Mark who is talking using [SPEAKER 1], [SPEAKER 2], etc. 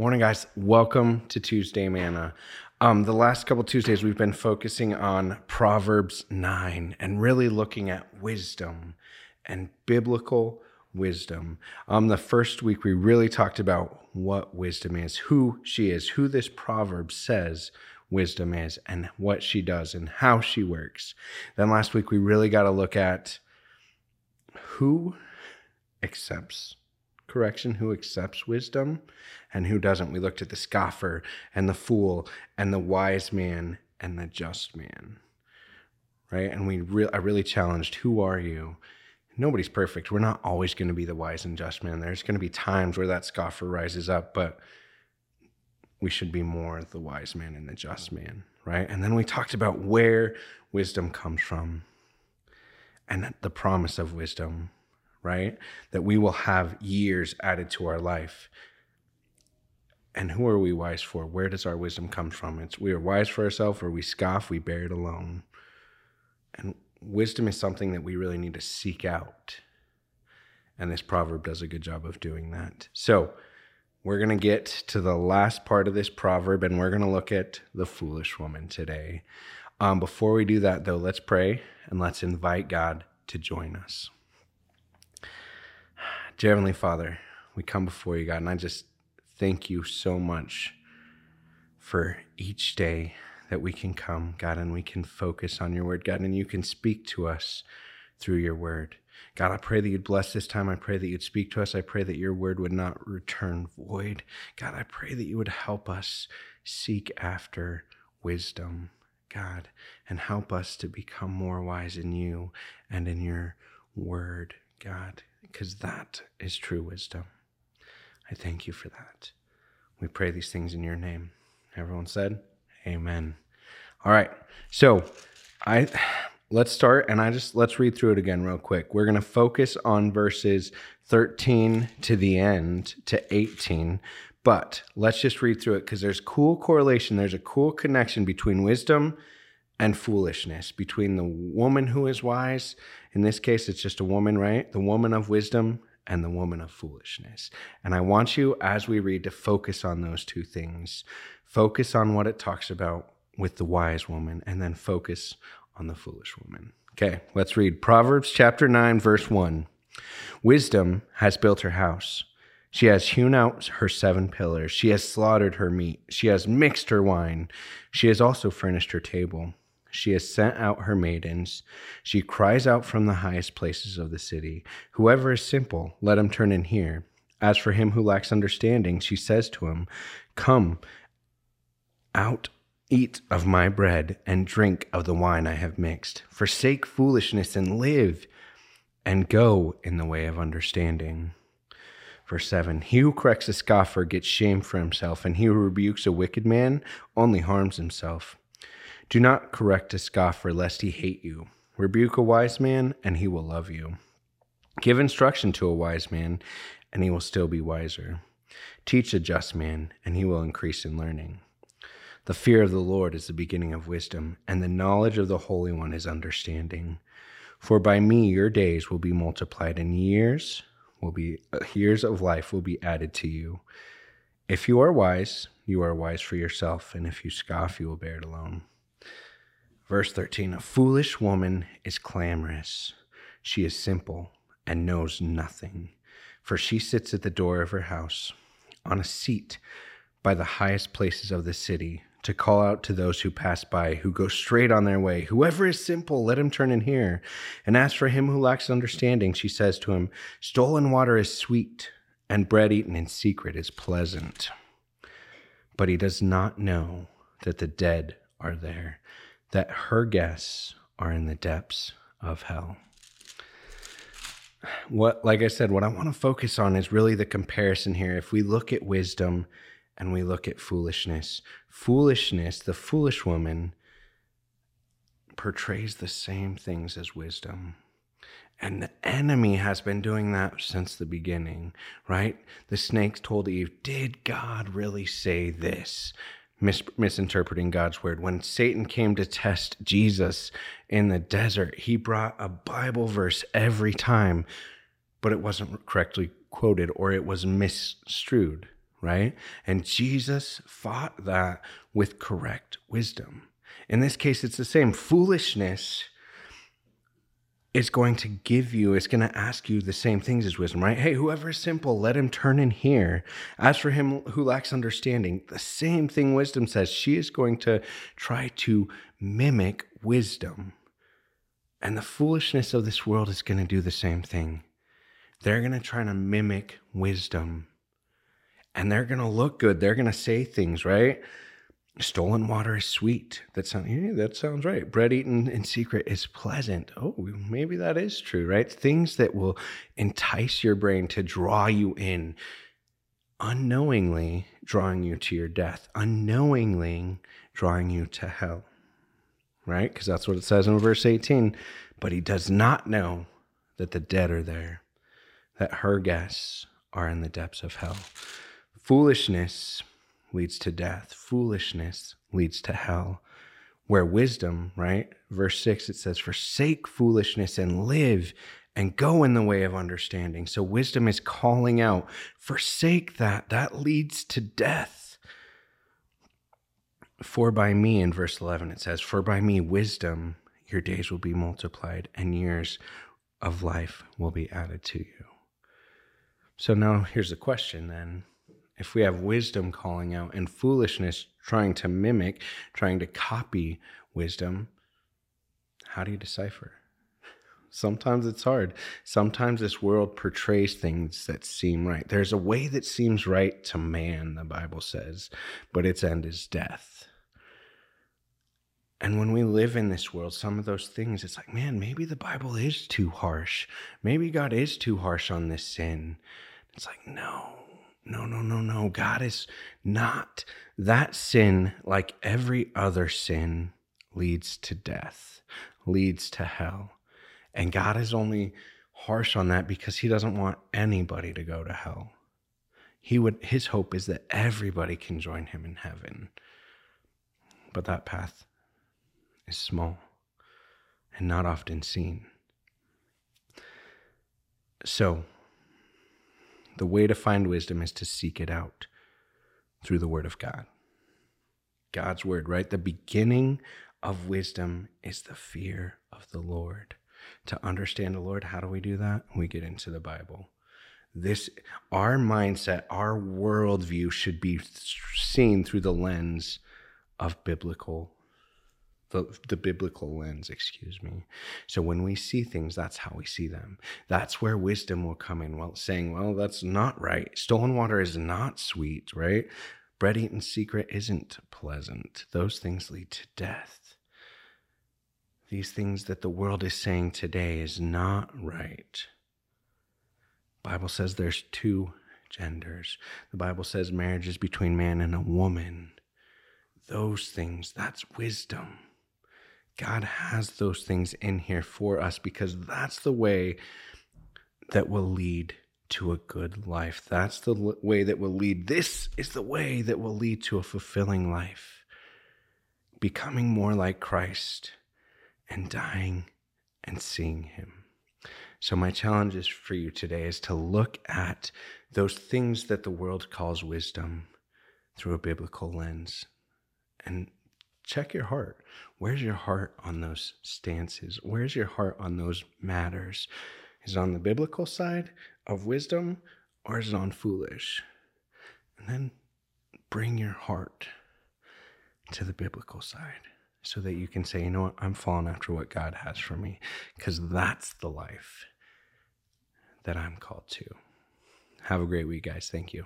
[SPEAKER 1] Morning, guys. Welcome to Tuesday Manna. Um, the last couple Tuesdays, we've been focusing on Proverbs 9 and really looking at wisdom and biblical wisdom. Um, the first week, we really talked about what wisdom is, who she is, who this proverb says wisdom is, and what she does and how she works. Then last week, we really got to look at who accepts correction, who accepts wisdom and who doesn't. We looked at the scoffer and the fool and the wise man and the just man. Right? And we re- I really challenged who are you? Nobody's perfect. We're not always going to be the wise and just man. There's going to be times where that scoffer rises up, but we should be more the wise man and the just man, right? And then we talked about where wisdom comes from and the promise of wisdom right? That we will have years added to our life. And who are we wise for? Where does our wisdom come from? It's we are wise for ourselves, or we scoff, we bear it alone. And wisdom is something that we really need to seek out. And this proverb does a good job of doing that. So, we're going to get to the last part of this proverb and we're going to look at the foolish woman today. Um, before we do that, though, let's pray and let's invite God to join us. Dear Heavenly Father, we come before you, God, and I just thank you so much for each day that we can come, God, and we can focus on your word, God, and you can speak to us through your word. God, I pray that you'd bless this time. I pray that you'd speak to us. I pray that your word would not return void. God, I pray that you would help us seek after wisdom, God, and help us to become more wise in you and in your word, God because that is true wisdom. I thank you for that. We pray these things in your name. Everyone said, Amen. All right. So I let's start and I just let's read through it again real quick. We're going to focus on verses 13 to the end to 18, but let's just read through it because there's cool correlation. There's a cool connection between wisdom and foolishness, between the woman who is wise in this case, it's just a woman, right? The woman of wisdom and the woman of foolishness. And I want you, as we read, to focus on those two things. Focus on what it talks about with the wise woman, and then focus on the foolish woman. Okay, let's read Proverbs chapter 9, verse 1. Wisdom has built her house. She has hewn out her seven pillars. She has slaughtered her meat. She has mixed her wine. She has also furnished her table. She has sent out her maidens. She cries out from the highest places of the city Whoever is simple, let him turn in here. As for him who lacks understanding, she says to him, Come out, eat of my bread, and drink of the wine I have mixed. Forsake foolishness and live, and go in the way of understanding. Verse 7 He who corrects a scoffer gets shame for himself, and he who rebukes a wicked man only harms himself. Do not correct a scoffer, lest he hate you. Rebuke a wise man, and he will love you. Give instruction to a wise man, and he will still be wiser. Teach a just man, and he will increase in learning. The fear of the Lord is the beginning of wisdom, and the knowledge of the Holy One is understanding. For by me your days will be multiplied, and years will be uh, years of life will be added to you. If you are wise, you are wise for yourself, and if you scoff, you will bear it alone. Verse 13 A foolish woman is clamorous. She is simple and knows nothing, for she sits at the door of her house on a seat by the highest places of the city to call out to those who pass by, who go straight on their way. Whoever is simple, let him turn in here. And as for him who lacks understanding, she says to him, Stolen water is sweet, and bread eaten in secret is pleasant. But he does not know that the dead are there that her guests are in the depths of hell. What, like I said, what I want to focus on is really the comparison here. If we look at wisdom and we look at foolishness, foolishness, the foolish woman portrays the same things as wisdom. And the enemy has been doing that since the beginning, right? The snakes told Eve, Did God really say this? Mis- misinterpreting God's word. When Satan came to test Jesus in the desert, he brought a Bible verse every time, but it wasn't correctly quoted or it was misstrued, right? And Jesus fought that with correct wisdom. In this case, it's the same. Foolishness is going to give you, it's going to ask you the same things as wisdom, right? Hey, whoever is simple, let him turn in here. As for him who lacks understanding, the same thing wisdom says. She is going to try to mimic wisdom. And the foolishness of this world is going to do the same thing. They're going to try to mimic wisdom. And they're going to look good. They're going to say things, right? Stolen water is sweet. That sounds yeah, that sounds right. Bread eaten in secret is pleasant. Oh, maybe that is true, right? Things that will entice your brain to draw you in, unknowingly drawing you to your death, unknowingly drawing you to hell. Right? Because that's what it says in verse 18. But he does not know that the dead are there, that her guests are in the depths of hell. Foolishness leads to death, foolishness leads to hell. Where wisdom, right? Verse 6, it says, Forsake foolishness and live and go in the way of understanding. So wisdom is calling out, forsake that. That leads to death. For by me, in verse 11, it says, For by me, wisdom, your days will be multiplied, and years of life will be added to you. So now here's the question then if we have wisdom calling out and foolishness trying to mimic, trying to copy wisdom, how do you decipher? Sometimes it's hard. Sometimes this world portrays things that seem right. There's a way that seems right to man, the Bible says, but its end is death. And when we live in this world, some of those things, it's like, man, maybe the Bible is too harsh. Maybe God is too harsh on this sin. It's like, no, no, no, no, no. God is not. That sin, like every other sin, leads to death, leads to hell. And God is only harsh on that because he doesn't want anybody to go to hell. He would his hope is that everybody can join him in heaven. But that path is small and not often seen. So, the way to find wisdom is to seek it out through the Word of God. God's Word, right? The beginning of wisdom is the fear of the Lord. To understand the Lord, how do we do that? We get into the Bible. This, our mindset, our worldview should be seen through the lens of biblical the, the biblical lens, excuse me. So when we see things, that's how we see them. That's where wisdom will come in. Well, saying, well, that's not right. Stolen water is not sweet, right? Bread eaten secret isn't pleasant. Those things lead to death. These things that the world is saying today is not right. Bible says there's two genders. The Bible says marriage is between man and a woman. Those things, that's wisdom. God has those things in here for us because that's the way that will lead to a good life. That's the way that will lead. This is the way that will lead to a fulfilling life. Becoming more like Christ and dying and seeing Him. So, my challenge is for you today is to look at those things that the world calls wisdom through a biblical lens and check your heart. Where's your heart on those stances? Where's your heart on those matters? Is it on the biblical side of wisdom or is it on foolish? And then bring your heart to the biblical side so that you can say, you know what, I'm falling after what God has for me because that's the life that I'm called to. Have a great week, guys. Thank you.